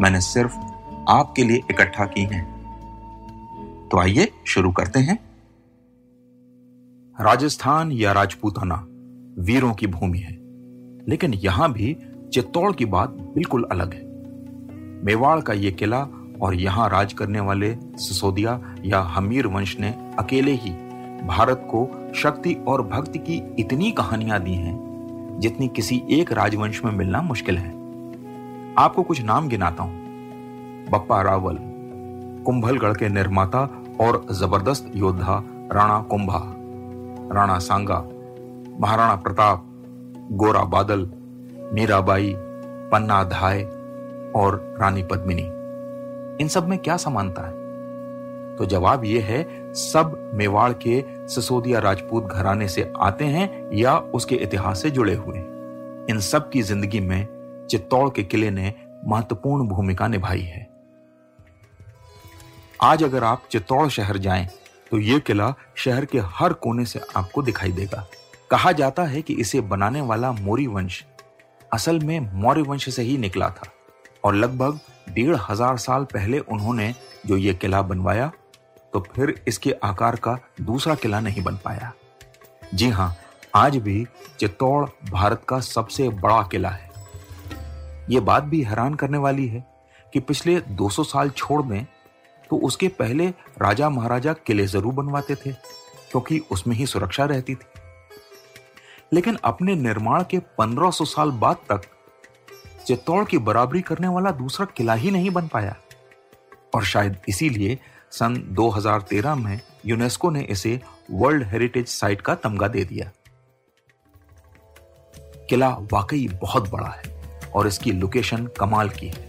मैंने सिर्फ़ आपके लिए इकट्ठा की हैं। तो आइए शुरू करते हैं। राजस्थान या राजपूताना वीरों की भूमि है, लेकिन यहाँ भी चित्तौड़ की बात बिल्कुल अलग है। मेवाड़ का यह किला और यहाँ राज करने वाले सिसोदिया या हमीर वंश ने अकेले ही भारत को शक्ति और भक्ति की इतनी कहानियाँ दी हैं, जितनी किसी एक राजवंश में मिलना मुश्किल है। आपको कुछ नाम गिनाता हूँ। बप्पा रावल, कुंभलगढ़ के निर्माता और ज़बरदस्त योद्धा राणा कुंभा, राणा सांगा, महाराणा प्रताप, गोरा बादल, मीराबाई, पन्ना धाय और रानी पद्मिनी। इन सब में क्या समानता है? तो जवाब यह है, सब मेवाड़ के ससोदिया राजपूत घराने से आते हैं या उसके इतिहास से जुड़े हुए इन सब की ज़िंदगी में चित्तौड़ के किले ने महत्वपूर्ण भूमिका निभाई है। आज अगर आप चित्तौड़ शहर जाएँ तो यह किला शहर के हर कोने से आपको दिखाई देगा। कहा जाता है कि इसे बनाने वाला मोरी वंश असल में मौर्य वंश से ही निकला था और लगभग डेढ़ हज़ार साल पहले उन्होंने जो ये किला बनवाया तो फिर इसके आकार का दूसरा किला नहीं बन पाया। जी हाँ, आज भी चित्तौड़ भारत का सबसे बड़ा किला है। यह बात भी हैरान करने वाली है कि पिछले 200 साल छोड़ दें तो उसके पहले राजा महाराजा किले ज़रूर बनवाते थे, क्योंकि उसमें ही सुरक्षा रहती थी। लेकिन अपने निर्माण के 1500 साल बाद तक, चित्तौड़ की बराबरी करने वाला दूसरा किला ही नहीं बन पाया। और शायद इसीलिए सन 2013 में यूनेस्को ने इसे वर्ल्ड हेरिटेज साइट का तमगा दे दिया। किला वाकई बहुत बड़ा है। और इसकी लोकेशन कमाल की है।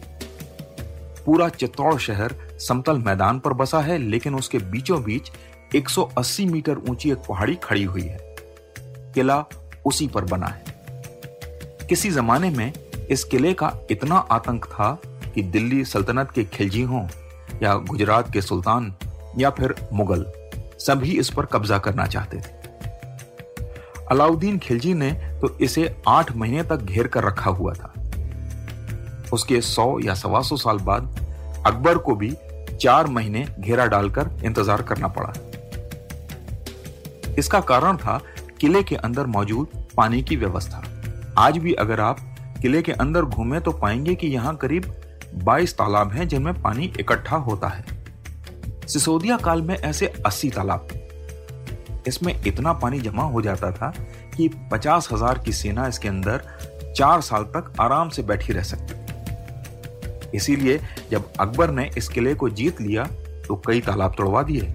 पूरा चित्तौड़ शहर समतल मैदान पर बसा है, लेकिन उसके बीचों बीच 180 मीटर ऊँची एक पहाड़ी खड़ी हुई है। किला उसी पर बना है। किसी जमाने में इस किले का इतना आतंक था कि दिल्ली सल्तनत के खिलजी हों या गुजरात के सुल्तान या फिर मुगल, सभी इस पर कब्जा करना चाहते थे। अलाउद्दीन खिलजी ने तो इसे आठ महीने तक घेर कर रखा हुआ था। उसके सौ या सवा सौ साल बाद अकबर को भी चार महीने घेरा डालकर इंतज़ार करना पड़ा। इसका कारण था किले के अंदर मौजूद पानी की व्यवस्था। आज भी अगर आप किले के अंदर घूमें तो पाएँगे कि यहाँ करीब 22 तालाब हैं जिनमें पानी इकट्ठा होता है। सिसोदिया काल में ऐसे 80 तालाब इसमें इतना पानी जमा हो जाता था कि पचास हज़ार की सेना इसके अंदर चार साल तक आराम से बैठी रह सकती इसीलिए जब अकबर ने इस किले को जीत लिया तो कई तालाब तोड़वा दिए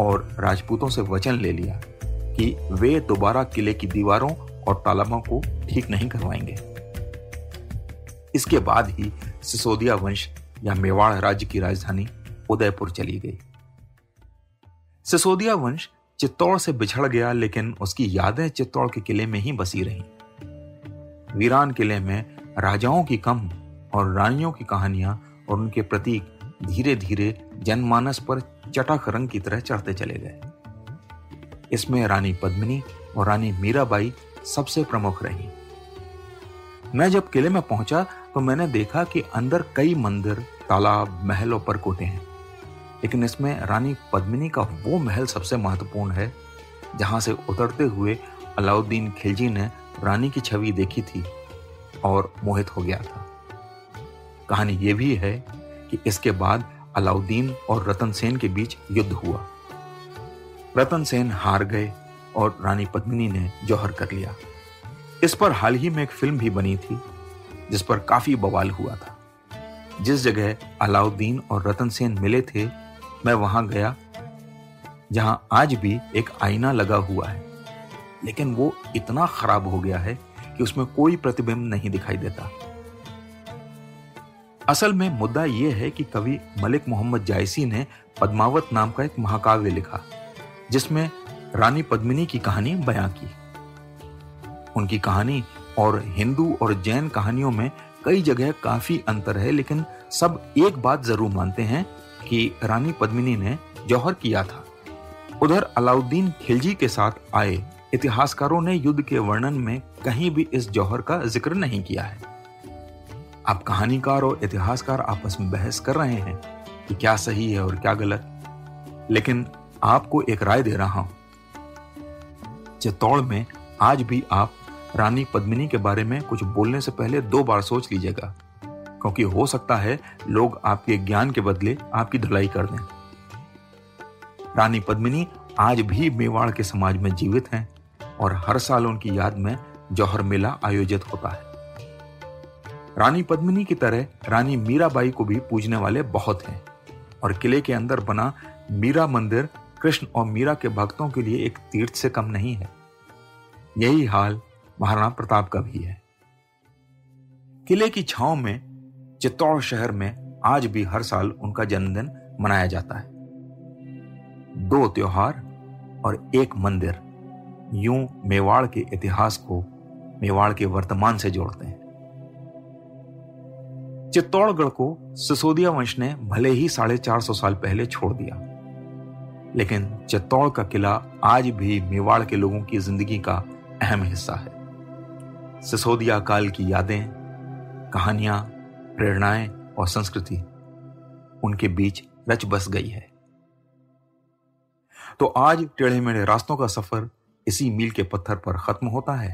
और राजपूतों से वचन ले लिया कि वे दोबारा किले की दीवारों और तालाबों को ठीक नहीं करवाएँगे। इसके बाद ही सिसोदिया वंश या मेवाड़ राज्य की राजधानी उदयपुर चली गई। सिसोदिया वंश चित्तौड़ से बिछड़ गया, लेकिन उसकी यादें चित्तौड़ के किले में ही बसी रहीं। वीरान किले में राजाओं की कम और रानियों की कहानियाँ और उनके प्रतीक धीरे धीरे जनमानस पर चटक रंग की तरह चढ़ते चले गए। इसमें रानी पद्मिनी और रानी मीराबाई सबसे प्रमुख रही। मैं जब किले में पहुँचा तो मैंने देखा कि अंदर कई मंदिर, तालाब, महल और परकोटे हैं। लेकिन इसमें रानी पद्मिनी का वो महल सबसे महत्वपूर्ण है, जहाँ से उतरते हुए अलाउद्दीन खिलजी ने रानी की छवि देखी थी और मोहित हो गया था। कहानी यह भी है कि इसके बाद अलाउद्दीन और रतन सेन के बीच युद्ध हुआ। रतन सेन हार गए और रानी पद्मिनी ने जौहर कर लिया। इस पर हाल ही में एक फ़िल्म भी बनी थी, जिस पर काफ़ी बवाल हुआ था। जिस जगह अलाउद्दीन और रतन सेन मिले थे, मैं वहाँ गया, जहाँ आज भी एक आईना लगा हुआ है। लेकिन वो इतना खराब हो गया है कि उसमें कोई प्रतिबिंब नहीं दिखाई देता। असल में मुद्दा यह है कि कवि मलिक मोहम्मद जायसी ने पद्मावत नाम का एक महाकाव्य लिखा, जिसमें रानी पद्मिनी की कहानी बयां की। उनकी कहानी और हिंदू और जैन कहानियों में कई जगह काफ़ी अंतर है, लेकिन सब एक बात ज़रूर मानते हैं कि रानी पद्मिनी ने जौहर किया था। उधर अलाउद्दीन खिलजी के साथ आए इतिहासकारों ने युद्ध के वर्णन में कहीं भी इस जौहर का ज़िक्र नहीं किया है। अब कहानीकार और इतिहासकार आपस में बहस कर रहे हैं कि क्या सही है और क्या गलत। लेकिन आपको एक राय दे रहा हूँ। चित्तौड़ में आज भी आप रानी पद्मिनी के बारे में कुछ बोलने से पहले दो बार सोच लीजिएगा, क्योंकि हो सकता है लोग आपके ज्ञान के बदले आपकी धुलाई कर दें। रानी पद्मिनी आज भी मेवाड़ के समाज में जीवित हैं और हर साल उनकी याद में जौहर मेला आयोजित होता है। रानी पद्मिनी की तरह रानी मीराबाई को भी पूजने वाले बहुत हैं और किले के अंदर बना मीरा मंदिर कृष्ण और मीरा के भक्तों के लिए एक तीर्थ से कम नहीं है। यही हाल महाराणा प्रताप का भी है। किले की छांव में, चित्तौड़ शहर में आज भी हर साल उनका जन्मदिन मनाया जाता है। दो त्योहार और एक मंदिर, यूँ मेवाड़ के इतिहास को मेवाड़ के वर्तमान से जोड़ते हैं। चित्तौड़गढ़ को सिसोदिया वंश ने भले ही साढ़े चार सौ साल पहले छोड़ दिया, लेकिन चित्तौड़ का किला आज भी मेवाड़ के लोगों की ज़िंदगी का अहम हिस्सा है। सिसोदिया काल की यादें, कहानियाँ, प्रेरणाएँ और संस्कृति उनके बीच रच बस गई है। तो आज टेढ़े मेढ़े रास्तों का सफ़र इसी मील के पत्थर पर खत्म होता है।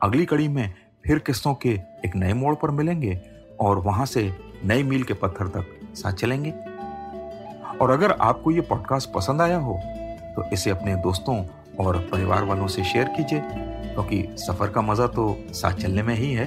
अगली कड़ी में फिर किस्सों के एक नए मोड़ पर मिलेंगे और वहाँ से नए मील के पत्थर तक साथ चलेंगे। और अगर आपको ये पॉडकास्ट पसंद आया हो तो इसे अपने दोस्तों और परिवार वालों से शेयर कीजिए, क्योंकि सफ़र का मज़ा तो साथ चलने में ही है।